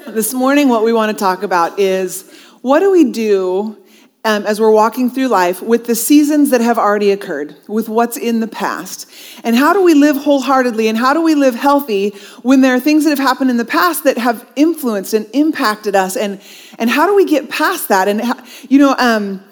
This morning, what we want to talk about is what do we do um, as we're walking through life with the seasons that have already occurred, with what's in the past? And how do we live wholeheartedly and how do we live healthy when there are things that have happened in the past that have influenced and impacted us? And, and how do we get past that? And, you know, um,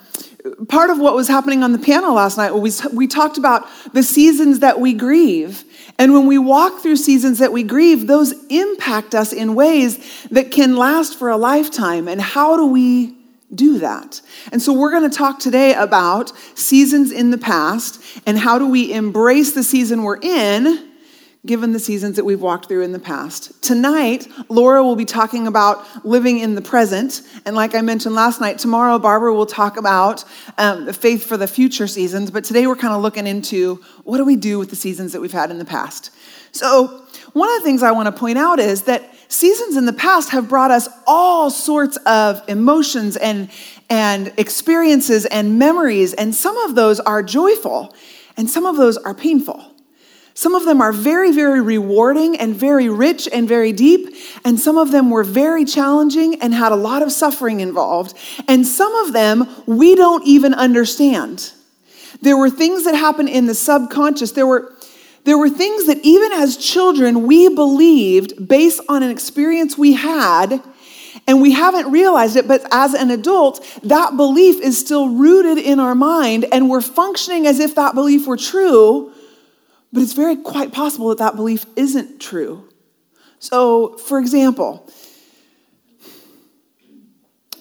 part of what was happening on the panel last night was we talked about the seasons that we grieve. And when we walk through seasons that we grieve, those impact us in ways that can last for a lifetime. And how do we do that? And so we're going to talk today about seasons in the past and how do we embrace the season we're in given the seasons that we've walked through in the past. Tonight, Laura will be talking about living in the present. And like I mentioned last night, tomorrow, Barbara will talk about um, faith for the future seasons. But today, we're kind of looking into what do we do with the seasons that we've had in the past. So, one of the things I want to point out is that seasons in the past have brought us all sorts of emotions and, and experiences and memories. And some of those are joyful, and some of those are painful. Some of them are very, very rewarding and very rich and very deep, and some of them were very challenging and had a lot of suffering involved. And some of them we don't even understand. There were things that happened in the subconscious. There were, there were things that even as children we believed based on an experience we had, and we haven't realized it, but as an adult, that belief is still rooted in our mind, and we're functioning as if that belief were true but it's very quite possible that that belief isn't true. So, for example,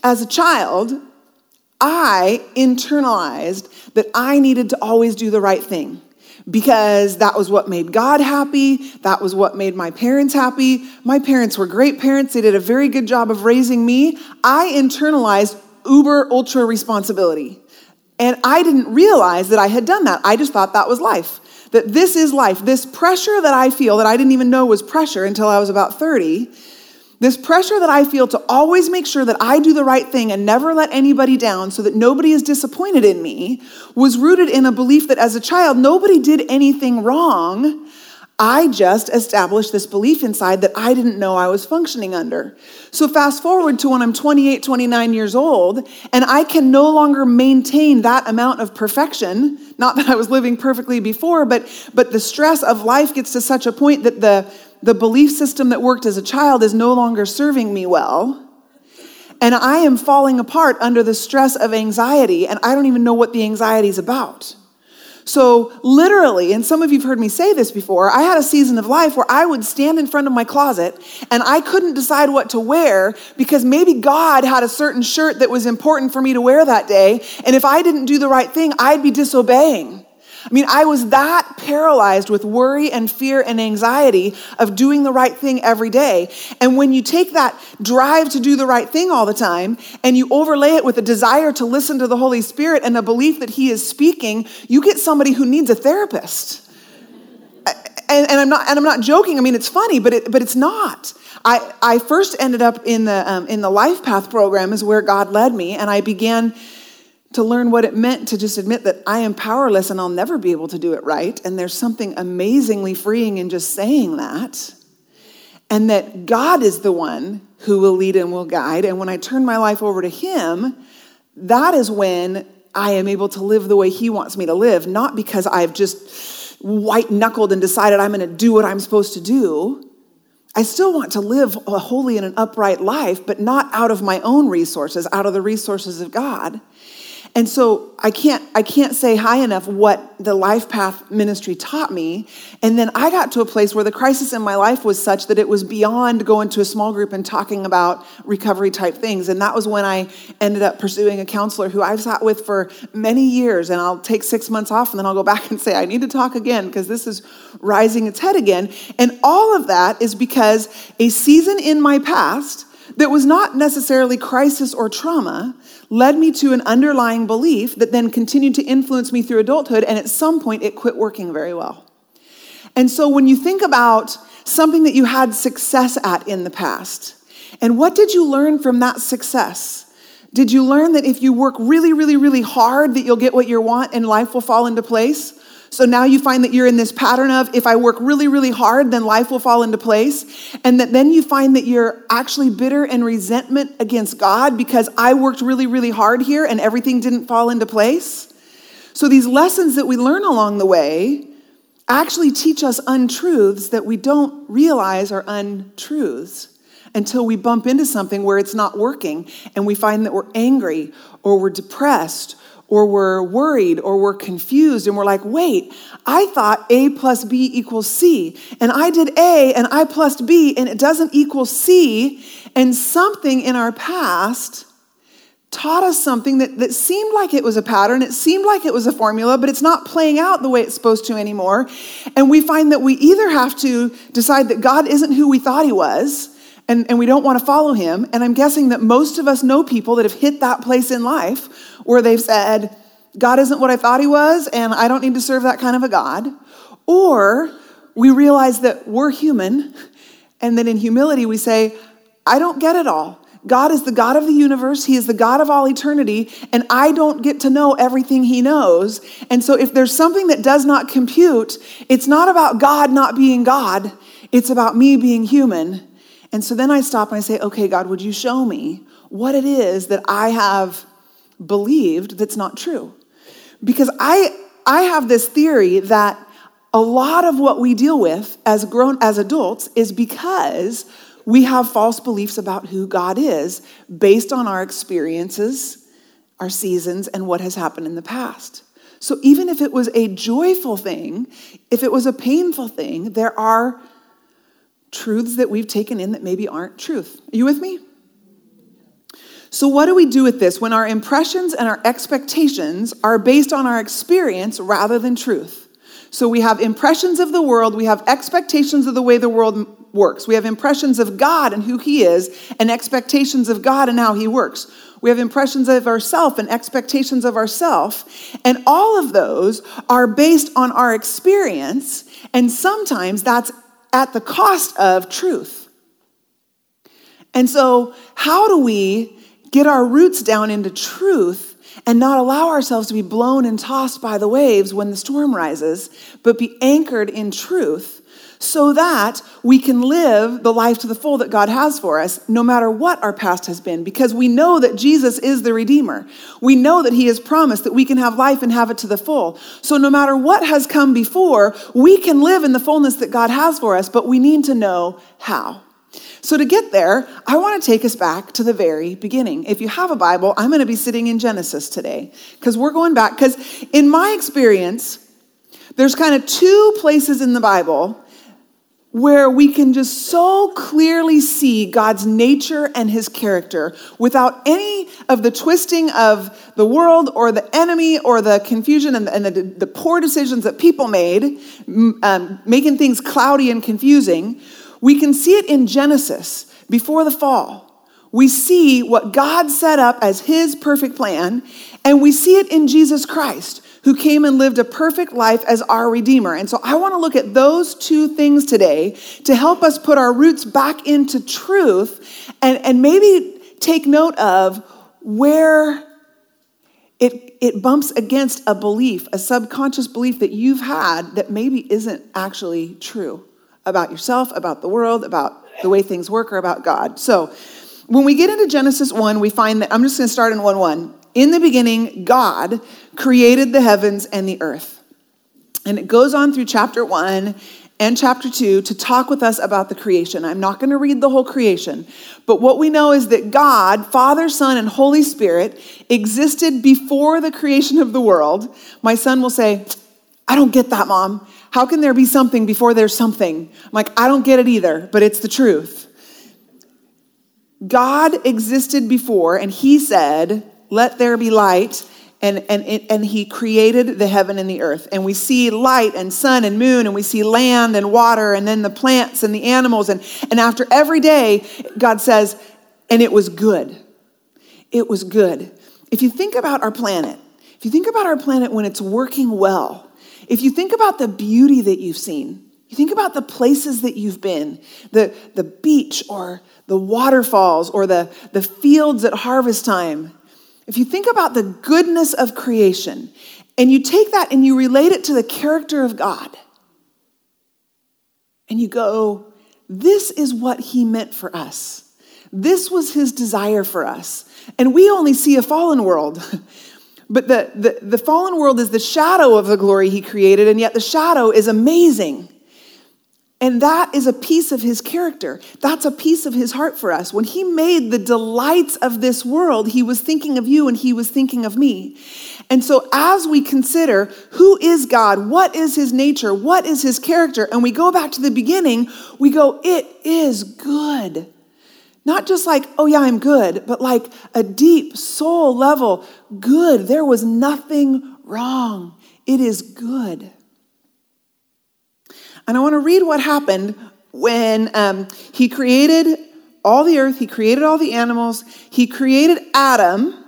as a child, I internalized that I needed to always do the right thing because that was what made God happy. That was what made my parents happy. My parents were great parents. They did a very good job of raising me. I internalized uber ultra responsibility. And I didn't realize that I had done that. I just thought that was life that this is life. This pressure that I feel that I didn't even know was pressure until I was about 30, this pressure that I feel to always make sure that I do the right thing and never let anybody down so that nobody is disappointed in me was rooted in a belief that as a child, nobody did anything wrong. I just established this belief inside that I didn't know I was functioning under. So, fast forward to when I'm 28, 29 years old, and I can no longer maintain that amount of perfection. Not that I was living perfectly before, but, but the stress of life gets to such a point that the, the belief system that worked as a child is no longer serving me well. And I am falling apart under the stress of anxiety, and I don't even know what the anxiety is about. So, literally, and some of you have heard me say this before, I had a season of life where I would stand in front of my closet and I couldn't decide what to wear because maybe God had a certain shirt that was important for me to wear that day. And if I didn't do the right thing, I'd be disobeying. I mean, I was that paralyzed with worry and fear and anxiety of doing the right thing every day. And when you take that drive to do the right thing all the time and you overlay it with a desire to listen to the Holy Spirit and a belief that He is speaking, you get somebody who needs a therapist. And, and I'm not, and I'm not joking. I mean, it's funny, but it, but it's not. I, I first ended up in the um, in the Life Path program, is where God led me, and I began to learn what it meant to just admit that I am powerless and I'll never be able to do it right. And there's something amazingly freeing in just saying that. And that God is the one who will lead and will guide. And when I turn my life over to Him, that is when I am able to live the way He wants me to live, not because I've just white knuckled and decided I'm going to do what I'm supposed to do. I still want to live a holy and an upright life, but not out of my own resources, out of the resources of God. And so I can't I can't say high enough what the life path ministry taught me. And then I got to a place where the crisis in my life was such that it was beyond going to a small group and talking about recovery type things. And that was when I ended up pursuing a counselor who I've sat with for many years. And I'll take six months off and then I'll go back and say, I need to talk again because this is rising its head again. And all of that is because a season in my past that was not necessarily crisis or trauma led me to an underlying belief that then continued to influence me through adulthood, and at some point it quit working very well. And so when you think about something that you had success at in the past, and what did you learn from that success? Did you learn that if you work really, really, really hard, that you'll get what you want and life will fall into place? So now you find that you're in this pattern of if I work really, really hard, then life will fall into place. And that then you find that you're actually bitter and resentment against God because I worked really, really hard here and everything didn't fall into place. So these lessons that we learn along the way actually teach us untruths that we don't realize are untruths until we bump into something where it's not working and we find that we're angry or we're depressed or we're worried or we're confused and we're like, wait, I thought A plus B equals C. And I did A and I plus B and it doesn't equal C. And something in our past taught us something that, that seemed like it was a pattern, it seemed like it was a formula, but it's not playing out the way it's supposed to anymore. And we find that we either have to decide that God isn't who we thought he was. And, and we don't want to follow him. And I'm guessing that most of us know people that have hit that place in life where they've said, God isn't what I thought he was, and I don't need to serve that kind of a God. Or we realize that we're human, and then in humility we say, I don't get it all. God is the God of the universe. He is the God of all eternity, and I don't get to know everything He knows. And so, if there's something that does not compute, it's not about God not being God, it's about me being human. And so then I stop and I say, okay, God, would you show me what it is that I have believed that's not true. Because I, I have this theory that a lot of what we deal with as grown as adults is because we have false beliefs about who God is based on our experiences, our seasons, and what has happened in the past. So even if it was a joyful thing, if it was a painful thing, there are truths that we've taken in that maybe aren't truth. Are you with me? So, what do we do with this when our impressions and our expectations are based on our experience rather than truth? So, we have impressions of the world, we have expectations of the way the world works, we have impressions of God and who He is, and expectations of God and how He works. We have impressions of ourself and expectations of ourself, and all of those are based on our experience, and sometimes that's at the cost of truth. And so, how do we get our roots down into truth and not allow ourselves to be blown and tossed by the waves when the storm rises, but be anchored in truth so that we can live the life to the full that God has for us, no matter what our past has been, because we know that Jesus is the Redeemer. We know that He has promised that we can have life and have it to the full. So, no matter what has come before, we can live in the fullness that God has for us, but we need to know how. So, to get there, I want to take us back to the very beginning. If you have a Bible, I'm going to be sitting in Genesis today because we're going back. Because, in my experience, there's kind of two places in the Bible where we can just so clearly see God's nature and his character without any of the twisting of the world or the enemy or the confusion and the, and the, the poor decisions that people made, um, making things cloudy and confusing. We can see it in Genesis before the fall. We see what God set up as his perfect plan, and we see it in Jesus Christ, who came and lived a perfect life as our Redeemer. And so I want to look at those two things today to help us put our roots back into truth and, and maybe take note of where it, it bumps against a belief, a subconscious belief that you've had that maybe isn't actually true about yourself, about the world, about the way things work, or about God. So when we get into Genesis 1, we find that I'm just going to start in 1 1. In the beginning, God created the heavens and the earth. And it goes on through chapter 1 and chapter 2 to talk with us about the creation. I'm not going to read the whole creation, but what we know is that God, Father, Son, and Holy Spirit existed before the creation of the world. My son will say, I don't get that, mom. How can there be something before there's something? I'm like, I don't get it either, but it's the truth. God existed before, and He said, Let there be light. And, and, and he created the heaven and the earth. And we see light and sun and moon, and we see land and water, and then the plants and the animals. And, and after every day, God says, and it was good. It was good. If you think about our planet, if you think about our planet when it's working well, if you think about the beauty that you've seen, you think about the places that you've been, the, the beach or the waterfalls or the, the fields at harvest time, if you think about the goodness of creation and you take that and you relate it to the character of God, and you go, this is what he meant for us. This was his desire for us. And we only see a fallen world. But the, the, the fallen world is the shadow of the glory he created, and yet the shadow is amazing. And that is a piece of his character. That's a piece of his heart for us. When he made the delights of this world, he was thinking of you and he was thinking of me. And so, as we consider who is God, what is his nature, what is his character, and we go back to the beginning, we go, it is good. Not just like, oh yeah, I'm good, but like a deep soul level good. There was nothing wrong. It is good. And I want to read what happened when um, he created all the earth, he created all the animals, he created Adam.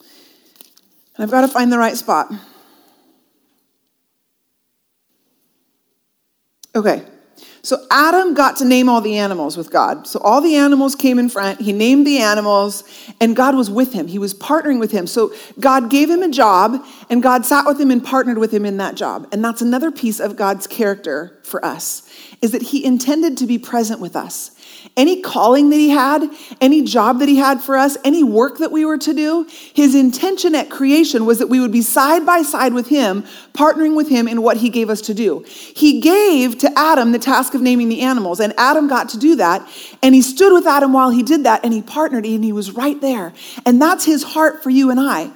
And I've got to find the right spot. Okay. So Adam got to name all the animals with God. So all the animals came in front. He named the animals, and God was with him. He was partnering with him. So God gave him a job, and God sat with him and partnered with him in that job. And that's another piece of God's character for us, is that he intended to be present with us. Any calling that he had, any job that he had for us, any work that we were to do, his intention at creation was that we would be side by side with him, partnering with him in what he gave us to do. He gave to Adam the task of naming the animals, and Adam got to do that. And he stood with Adam while he did that, and he partnered, and he was right there. And that's his heart for you and I.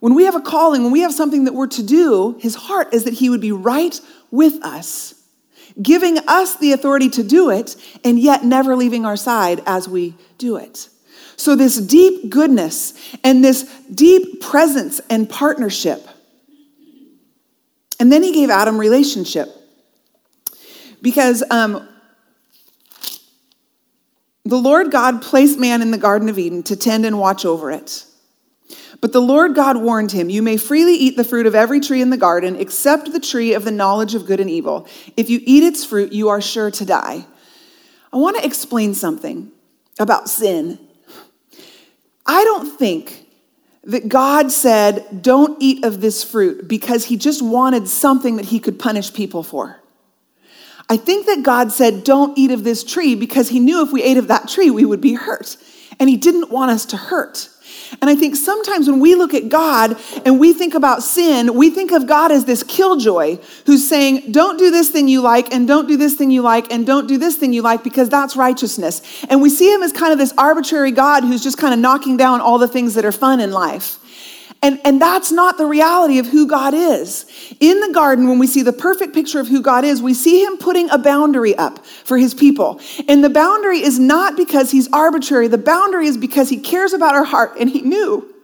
When we have a calling, when we have something that we're to do, his heart is that he would be right with us giving us the authority to do it, and yet never leaving our side as we do it. So, this deep goodness and this deep presence and partnership. And then he gave Adam relationship. Because um, the Lord God placed man in the Garden of Eden to tend and watch over it. But the Lord God warned him, You may freely eat the fruit of every tree in the garden, except the tree of the knowledge of good and evil. If you eat its fruit, you are sure to die. I want to explain something about sin. I don't think that God said, Don't eat of this fruit because he just wanted something that he could punish people for. I think that God said, Don't eat of this tree because he knew if we ate of that tree, we would be hurt. And he didn't want us to hurt. And I think sometimes when we look at God and we think about sin, we think of God as this killjoy who's saying, don't do this thing you like, and don't do this thing you like, and don't do this thing you like, because that's righteousness. And we see him as kind of this arbitrary God who's just kind of knocking down all the things that are fun in life. And, and that's not the reality of who God is. In the garden, when we see the perfect picture of who God is, we see him putting a boundary up for his people. And the boundary is not because he's arbitrary, the boundary is because he cares about our heart and he knew.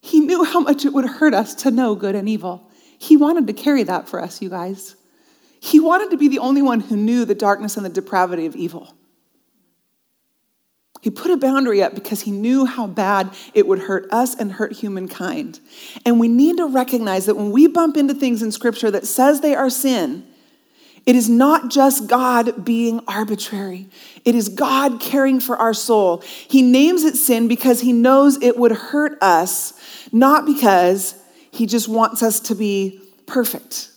He knew how much it would hurt us to know good and evil. He wanted to carry that for us, you guys. He wanted to be the only one who knew the darkness and the depravity of evil. He put a boundary up because he knew how bad it would hurt us and hurt humankind. And we need to recognize that when we bump into things in scripture that says they are sin, it is not just God being arbitrary. It is God caring for our soul. He names it sin because he knows it would hurt us, not because he just wants us to be perfect.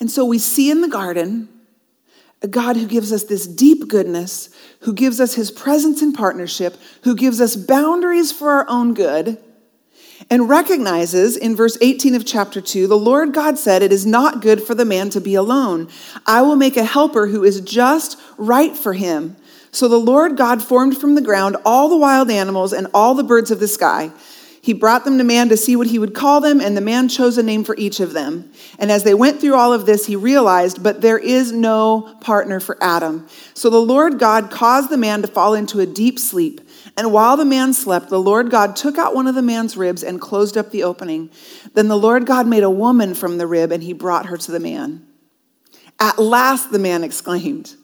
And so we see in the garden a God who gives us this deep goodness, who gives us his presence and partnership, who gives us boundaries for our own good, and recognizes in verse 18 of chapter 2 the Lord God said, It is not good for the man to be alone. I will make a helper who is just right for him. So the Lord God formed from the ground all the wild animals and all the birds of the sky. He brought them to man to see what he would call them, and the man chose a name for each of them. And as they went through all of this, he realized, but there is no partner for Adam. So the Lord God caused the man to fall into a deep sleep. And while the man slept, the Lord God took out one of the man's ribs and closed up the opening. Then the Lord God made a woman from the rib, and he brought her to the man. At last, the man exclaimed,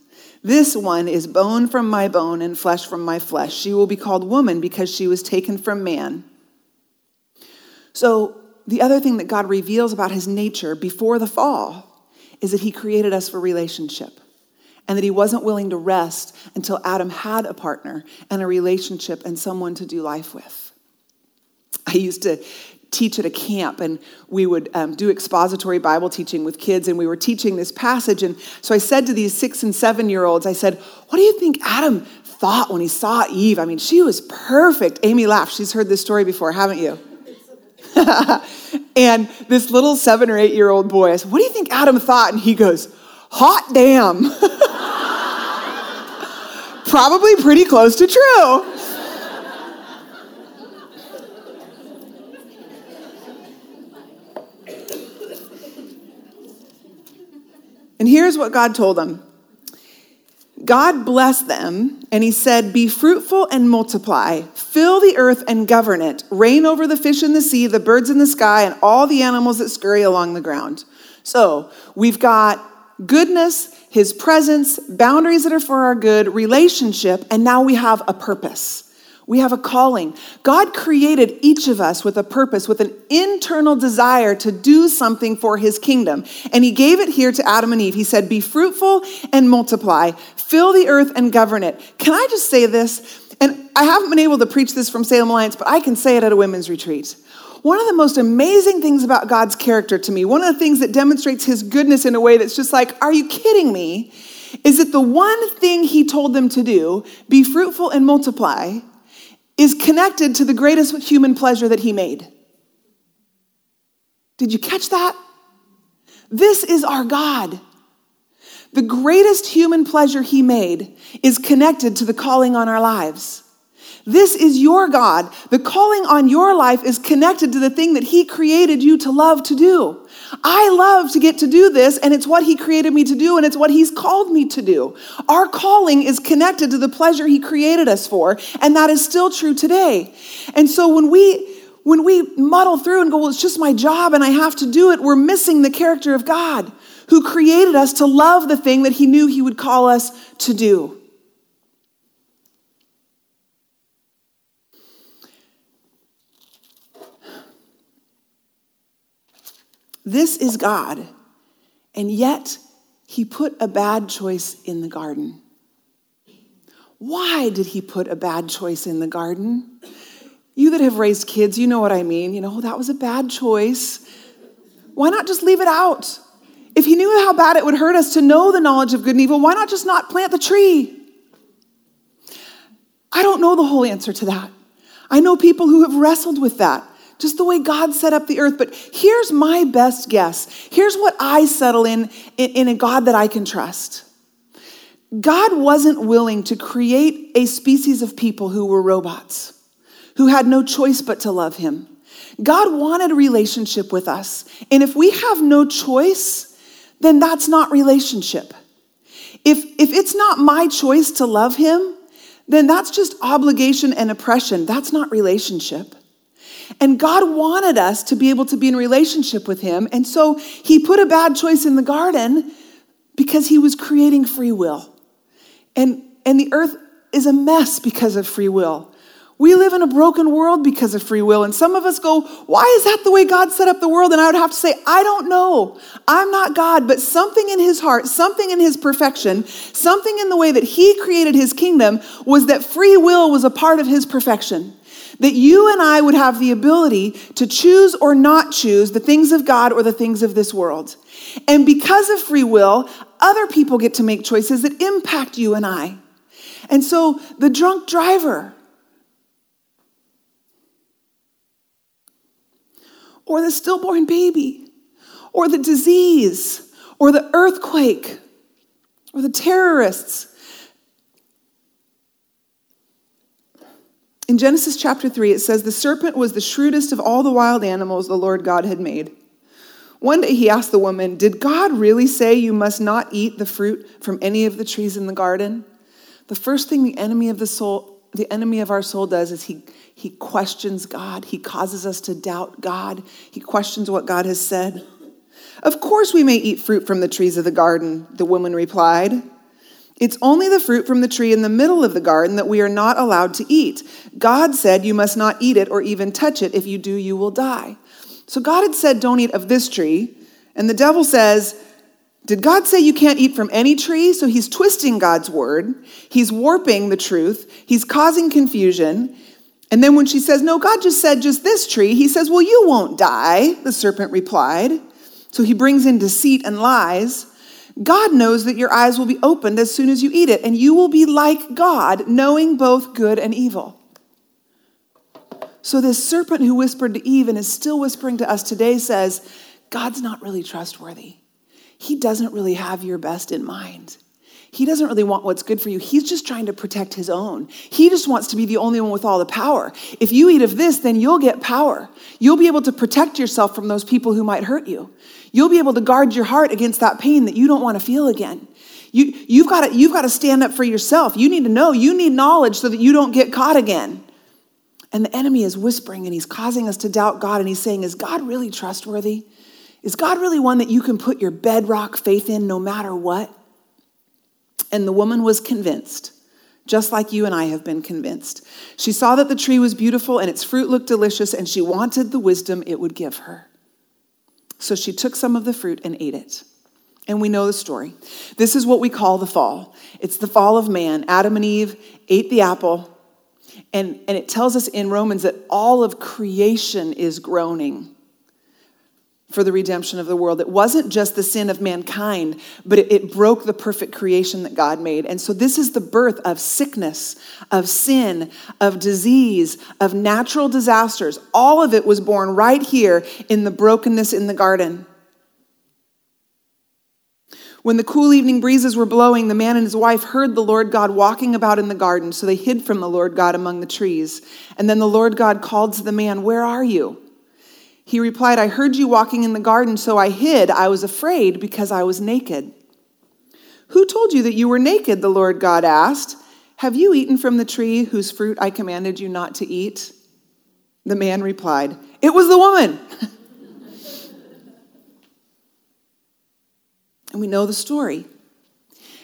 This one is bone from my bone and flesh from my flesh. She will be called woman because she was taken from man. So, the other thing that God reveals about his nature before the fall is that he created us for relationship. and that he wasn't willing to rest until Adam had a partner and a relationship and someone to do life with. I used to teach at a camp and we would um, do expository bible teaching with kids and we were teaching this passage and so i said to these six and seven year olds i said what do you think adam thought when he saw eve i mean she was perfect amy laughed she's heard this story before haven't you and this little seven or eight year old boy i said what do you think adam thought? And he goes hot damn. Probably pretty close to true. And here's what God told them. God blessed them, and He said, Be fruitful and multiply, fill the earth and govern it, reign over the fish in the sea, the birds in the sky, and all the animals that scurry along the ground. So we've got goodness, His presence, boundaries that are for our good, relationship, and now we have a purpose. We have a calling. God created each of us with a purpose, with an internal desire to do something for his kingdom. And he gave it here to Adam and Eve. He said, Be fruitful and multiply, fill the earth and govern it. Can I just say this? And I haven't been able to preach this from Salem Alliance, but I can say it at a women's retreat. One of the most amazing things about God's character to me, one of the things that demonstrates his goodness in a way that's just like, Are you kidding me? Is that the one thing he told them to do, be fruitful and multiply, is connected to the greatest human pleasure that he made. Did you catch that? This is our God. The greatest human pleasure he made is connected to the calling on our lives. This is your God. The calling on your life is connected to the thing that He created you to love to do. I love to get to do this, and it's what He created me to do, and it's what He's called me to do. Our calling is connected to the pleasure He created us for, and that is still true today. And so when we when we muddle through and go, well, it's just my job and I have to do it, we're missing the character of God who created us to love the thing that He knew He would call us to do. This is God, and yet he put a bad choice in the garden. Why did he put a bad choice in the garden? You that have raised kids, you know what I mean. You know, that was a bad choice. Why not just leave it out? If he knew how bad it would hurt us to know the knowledge of good and evil, why not just not plant the tree? I don't know the whole answer to that. I know people who have wrestled with that just the way God set up the earth. But here's my best guess. Here's what I settle in, in, in a God that I can trust. God wasn't willing to create a species of people who were robots, who had no choice but to love Him. God wanted a relationship with us. And if we have no choice, then that's not relationship. If, if it's not my choice to love Him, then that's just obligation and oppression. That's not relationship. And God wanted us to be able to be in relationship with Him. And so He put a bad choice in the garden because He was creating free will. And, and the earth is a mess because of free will. We live in a broken world because of free will. And some of us go, Why is that the way God set up the world? And I would have to say, I don't know. I'm not God, but something in his heart, something in his perfection, something in the way that he created his kingdom was that free will was a part of his perfection that you and I would have the ability to choose or not choose the things of God or the things of this world. And because of free will, other people get to make choices that impact you and I. And so the drunk driver, or the stillborn baby, or the disease, or the earthquake, or the terrorists, In Genesis chapter 3, it says, The serpent was the shrewdest of all the wild animals the Lord God had made. One day he asked the woman, Did God really say you must not eat the fruit from any of the trees in the garden? The first thing the enemy of the soul, the enemy of our soul does is he, he questions God. He causes us to doubt God. He questions what God has said. Of course we may eat fruit from the trees of the garden, the woman replied. It's only the fruit from the tree in the middle of the garden that we are not allowed to eat. God said, You must not eat it or even touch it. If you do, you will die. So God had said, Don't eat of this tree. And the devil says, Did God say you can't eat from any tree? So he's twisting God's word. He's warping the truth. He's causing confusion. And then when she says, No, God just said just this tree, he says, Well, you won't die, the serpent replied. So he brings in deceit and lies. God knows that your eyes will be opened as soon as you eat it, and you will be like God, knowing both good and evil. So, this serpent who whispered to Eve and is still whispering to us today says, God's not really trustworthy. He doesn't really have your best in mind. He doesn't really want what's good for you. He's just trying to protect his own. He just wants to be the only one with all the power. If you eat of this, then you'll get power. You'll be able to protect yourself from those people who might hurt you. You'll be able to guard your heart against that pain that you don't want to feel again. You, you've, got you've got to stand up for yourself. You need to know. You need knowledge so that you don't get caught again. And the enemy is whispering and he's causing us to doubt God. And he's saying, Is God really trustworthy? Is God really one that you can put your bedrock faith in no matter what? And the woman was convinced, just like you and I have been convinced. She saw that the tree was beautiful and its fruit looked delicious, and she wanted the wisdom it would give her. So she took some of the fruit and ate it. And we know the story. This is what we call the fall. It's the fall of man. Adam and Eve ate the apple, and, and it tells us in Romans that all of creation is groaning for the redemption of the world. It wasn't just the sin of mankind, but it, broke the perfect creation that God made. And so, this is the birth of sickness, of sin, of disease, of natural disasters. All of it was born right here in the brokenness in the garden. When the cool evening breezes were blowing, the man and his wife heard the Lord God walking about in the garden, so they hid from the Lord God among the trees. And then the Lord God called to the man, Where are you? He replied, I heard you walking in the garden, so I hid. I was afraid because I was naked. Who told you that you were naked? The Lord God asked. Have you eaten from the tree whose fruit I commanded you not to eat? The man replied, It was the woman. and we know the story.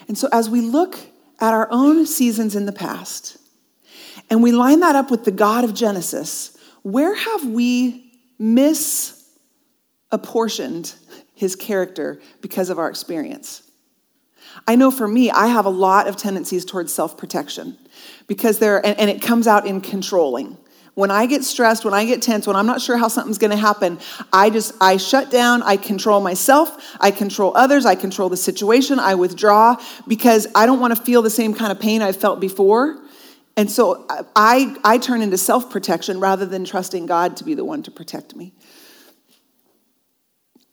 And so, as we look at our own seasons in the past, and we line that up with the God of Genesis, where have we misapportioned his character because of our experience. I know for me, I have a lot of tendencies towards self protection because there, and, and, it comes out in controlling. When I get stressed, when I get tense, when I'm not sure how something's gonna happen, I just, I shut down, I control myself, I control others, I control the situation, I withdraw because I don't wanna feel the same kind of pain I've felt before. And so I, I turn into self protection rather than trusting God to be the one to protect me.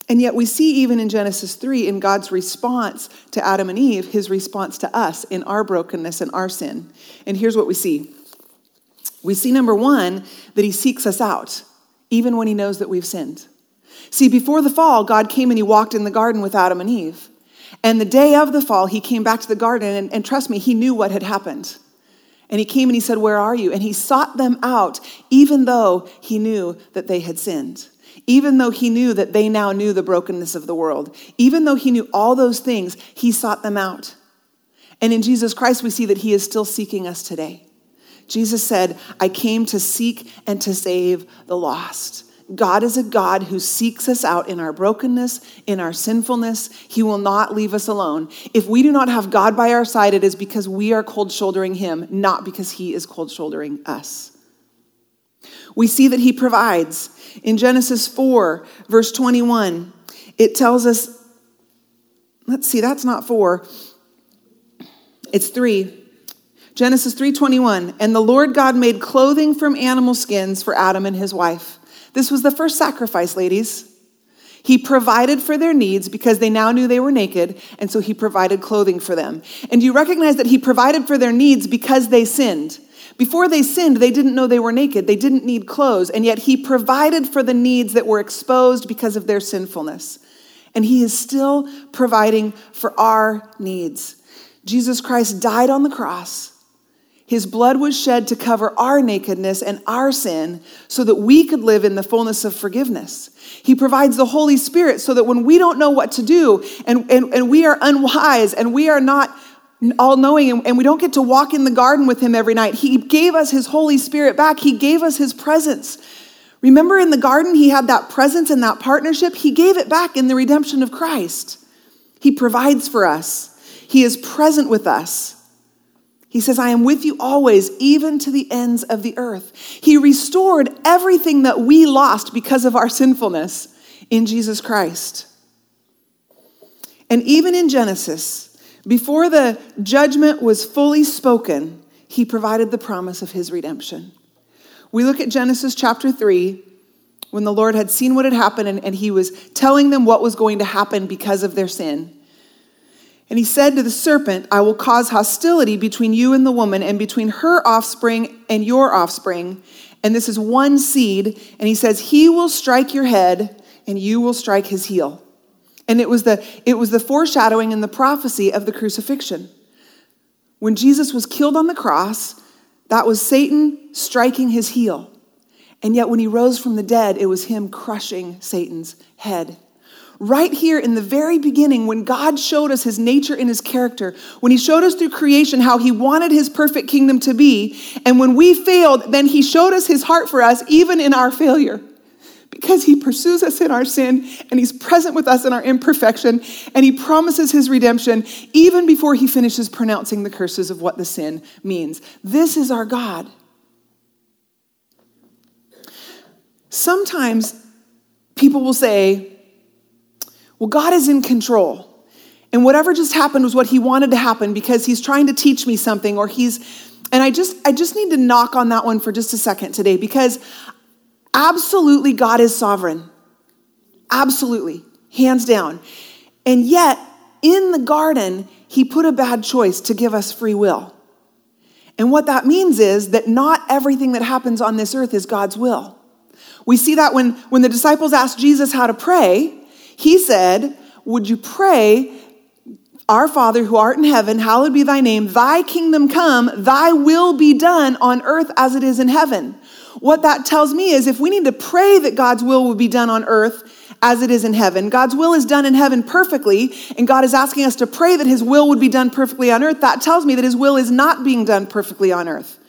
And yet, we see even in Genesis 3, in God's response to Adam and Eve, his response to us in our brokenness and our sin. And here's what we see we see, number one, that he seeks us out, even when he knows that we've sinned. See, before the fall, God came and he walked in the garden with Adam and Eve. And the day of the fall, he came back to the garden, and, and trust me, he knew what had happened. And he came and he said, Where are you? And he sought them out, even though he knew that they had sinned. Even though he knew that they now knew the brokenness of the world. Even though he knew all those things, he sought them out. And in Jesus Christ, we see that he is still seeking us today. Jesus said, I came to seek and to save the lost. God is a God who seeks us out in our brokenness, in our sinfulness. He will not leave us alone. If we do not have God by our side, it is because we are cold shouldering Him, not because He is cold shouldering us. We see that He provides. In Genesis 4, verse 21, it tells us, let's see, that's not 4, it's 3. Genesis 3:21 and the Lord God made clothing from animal skins for Adam and his wife this was the first sacrifice, ladies. He provided for their needs because they now knew they were naked, and so he provided clothing for them. And you recognize that he provided for their needs because they sinned. Before they sinned, they didn't know they were naked. They didn't need clothes, and yet he provided for the needs that were exposed because of their sinfulness. And he is still providing for our needs. Jesus Christ died on the cross his blood was shed to cover our nakedness and our sin so that we could live in the fullness of forgiveness. He provides the Holy Spirit so that when we don't know what to do and, and, and we are unwise and we are not all knowing and, and we don't get to walk in the garden with Him every night, He gave us His Holy Spirit back. He gave us His presence. Remember in the garden, He had that presence and that partnership? He gave it back in the redemption of Christ. He provides for us, He is present with us. He says, I am with you always, even to the ends of the earth. He restored everything that we lost because of our sinfulness in Jesus Christ. And even in Genesis, before the judgment was fully spoken, he provided the promise of his redemption. We look at Genesis chapter 3, when the Lord had seen what had happened and, and he was telling them what was going to happen because of their sin. And he said to the serpent, I will cause hostility between you and the woman, and between her offspring and your offspring. And this is one seed. And he says, He will strike your head, and you will strike his heel. And it was the, it was the foreshadowing and the prophecy of the crucifixion. When Jesus was killed on the cross, that was Satan striking his heel. And yet, when he rose from the dead, it was him crushing Satan's head right here in the very beginning, when God showed us his nature and his character, when he showed us through creation how he wanted his perfect kingdom to be, and when we failed, then he showed us his heart for us, even in our failure. Because he pursues us in our sin and he's present with us in our imperfection, and he promises his redemption even before he finishes pronouncing the curses of what the sin means. This is our God. Sometimes people will say, well, God is in control. And whatever just happened was what he wanted to happen because he's trying to teach me something or he's and I just I just need to knock on that one for just a second today because absolutely God is sovereign. Absolutely. Hands down. And yet in the garden he put a bad choice to give us free will. And what that means is that not everything that happens on this earth is God's will. We see that when, when the disciples asked Jesus how to pray, he said, Would you pray, Our Father who art in heaven, hallowed be thy name, thy kingdom come, thy will be done on earth as it is in heaven. What that tells me is if we need to pray that God's will will be done on earth as it is in heaven, God's will is done in heaven perfectly, and God is asking us to pray that his will would be done perfectly on earth, that tells me that his will is not being done perfectly on earth.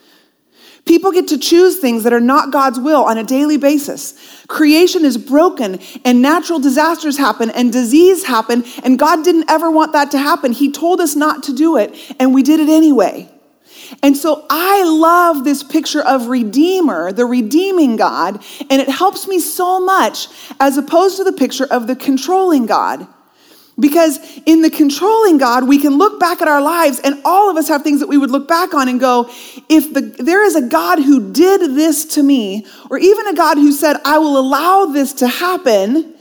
People get to choose things that are not God's will on a daily basis. Creation is broken and natural disasters happen and disease happen and God didn't ever want that to happen. He told us not to do it and we did it anyway. And so I love this picture of Redeemer, the redeeming God, and it helps me so much as opposed to the picture of the controlling God. Because in the controlling God, we can look back at our lives, and all of us have things that we would look back on and go, if the, there is a God who did this to me, or even a God who said, I will allow this to happen,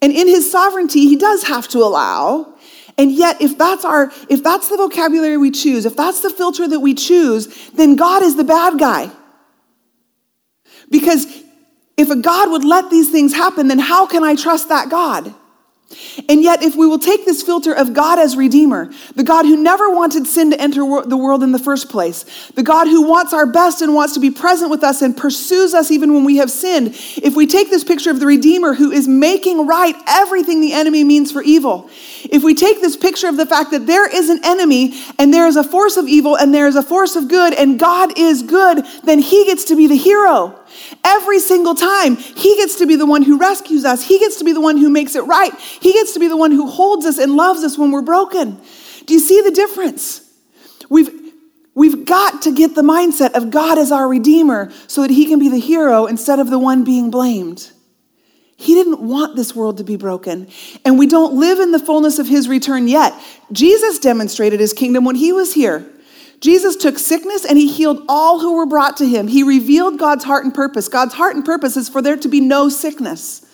and in his sovereignty, he does have to allow. And yet, if that's our, if that's the vocabulary we choose, if that's the filter that we choose, then God is the bad guy. Because if a God would let these things happen, then how can I trust that God? And yet, if we will take this filter of God as Redeemer, the God who never wanted sin to enter the world in the first place, the God who wants our best and wants to be present with us and pursues us even when we have sinned, if we take this picture of the Redeemer who is making right everything the enemy means for evil, if we take this picture of the fact that there is an enemy and there is a force of evil and there is a force of good and God is good, then he gets to be the hero. Every single time, He gets to be the one who rescues us. He gets to be the one who makes it right. He gets to be the one who holds us and loves us when we're broken. Do you see the difference? We've, we've got to get the mindset of God as our Redeemer so that He can be the hero instead of the one being blamed. He didn't want this world to be broken. And we don't live in the fullness of his return yet. Jesus demonstrated his kingdom when he was here. Jesus took sickness and he healed all who were brought to him. He revealed God's heart and purpose. God's heart and purpose is for there to be no sickness.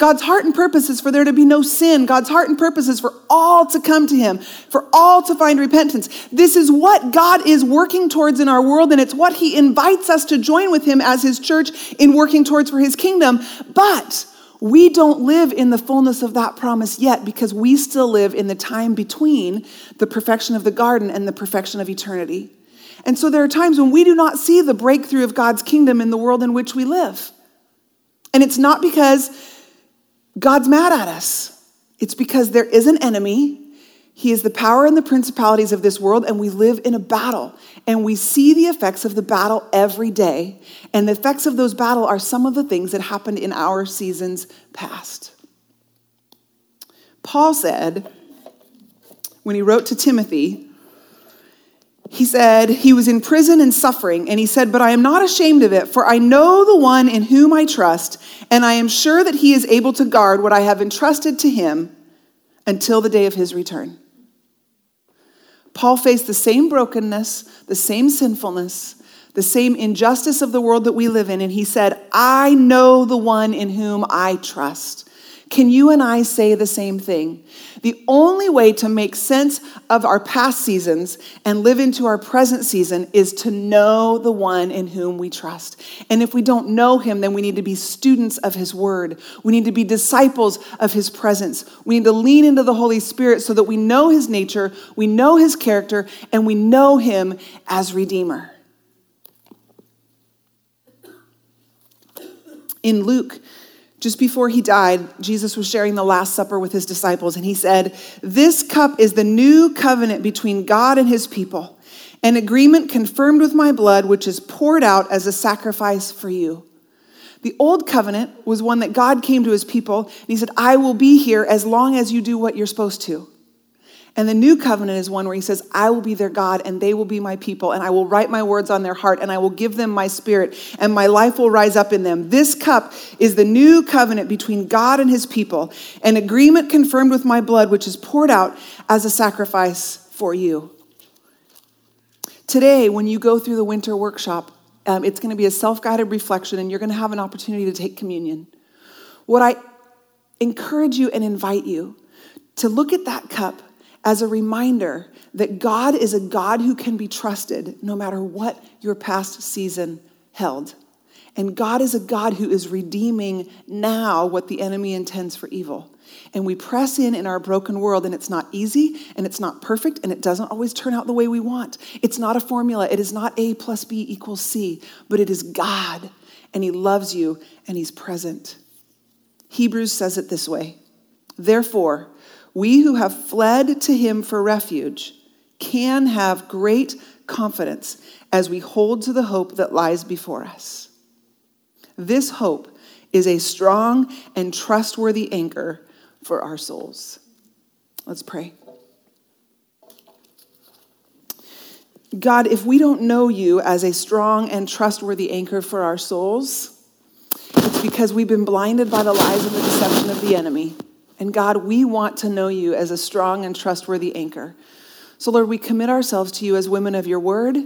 God's heart and purpose is for there to be no sin. God's heart and purpose is for all to come to Him, for all to find repentance. This is what God is working towards in our world, and it's what He invites us to join with Him as His church in working towards for His kingdom. But we don't live in the fullness of that promise yet because we still live in the time between the perfection of the garden and the perfection of eternity. And so there are times when we do not see the breakthrough of God's kingdom in the world in which we live. And it's not because God's mad at us, it's because there is an enemy he is the power and the principalities of this world, and we live in a battle. And we see the effects of the battle every day. And the effects of those battle are some of the things that happened in our seasons past. Paul said when he wrote to Timothy, he said he was in prison and suffering, and he said, But I am not ashamed of it, for I know the one in whom I trust, and I am sure that he is able to guard what I have entrusted to him until the day of his return. Paul faced the same brokenness, the same sinfulness, the same injustice of the world that we live in, and he said, I know the one in whom I trust. Can you and I say the same thing? The only way to make sense of our past seasons and live into our present season is to know the one in whom we trust. And if we don't know him, then we need to be students of his word. We need to be disciples of his presence. We need to lean into the Holy Spirit so that we know his nature, we know his character, and we know him as Redeemer. In Luke, just before he died, Jesus was sharing the Last Supper with his disciples, and he said, This cup is the new covenant between God and his people, an agreement confirmed with my blood, which is poured out as a sacrifice for you. The old covenant was one that God came to his people, and he said, I will be here as long as you do what you're supposed to. And the new covenant is one where he says, I will be their God and they will be my people, and I will write my words on their heart, and I will give them my spirit, and my life will rise up in them. This cup is the new covenant between God and his people, an agreement confirmed with my blood, which is poured out as a sacrifice for you. Today, when you go through the winter workshop, um, it's going to be a self guided reflection, and you're going to have an opportunity to take communion. What I encourage you and invite you to look at that cup as a reminder that God is a God who can be trusted no matter what your past season held. And God is a God who is redeeming now what the enemy intends for evil. And we press in in our broken world, and it's not easy, and it's not perfect, and it doesn't always turn out the way we want. It's not a formula, it is not A plus B equals C, but it is God, and He loves you, and He's present. Hebrews says it this way Therefore, we who have fled to him for refuge can have great confidence as we hold to the hope that lies before us. This hope is a strong and trustworthy anchor for our souls. Let's pray. God, if we don't know you as a strong and trustworthy anchor for our souls, it's because we've been blinded by the lies and the deception of the enemy. And God, we want to know you as a strong and trustworthy anchor. So, Lord, we commit ourselves to you as women of your word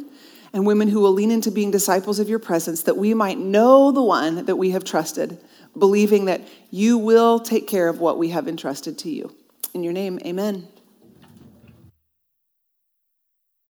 and women who will lean into being disciples of your presence, that we might know the one that we have trusted, believing that you will take care of what we have entrusted to you. In your name, amen.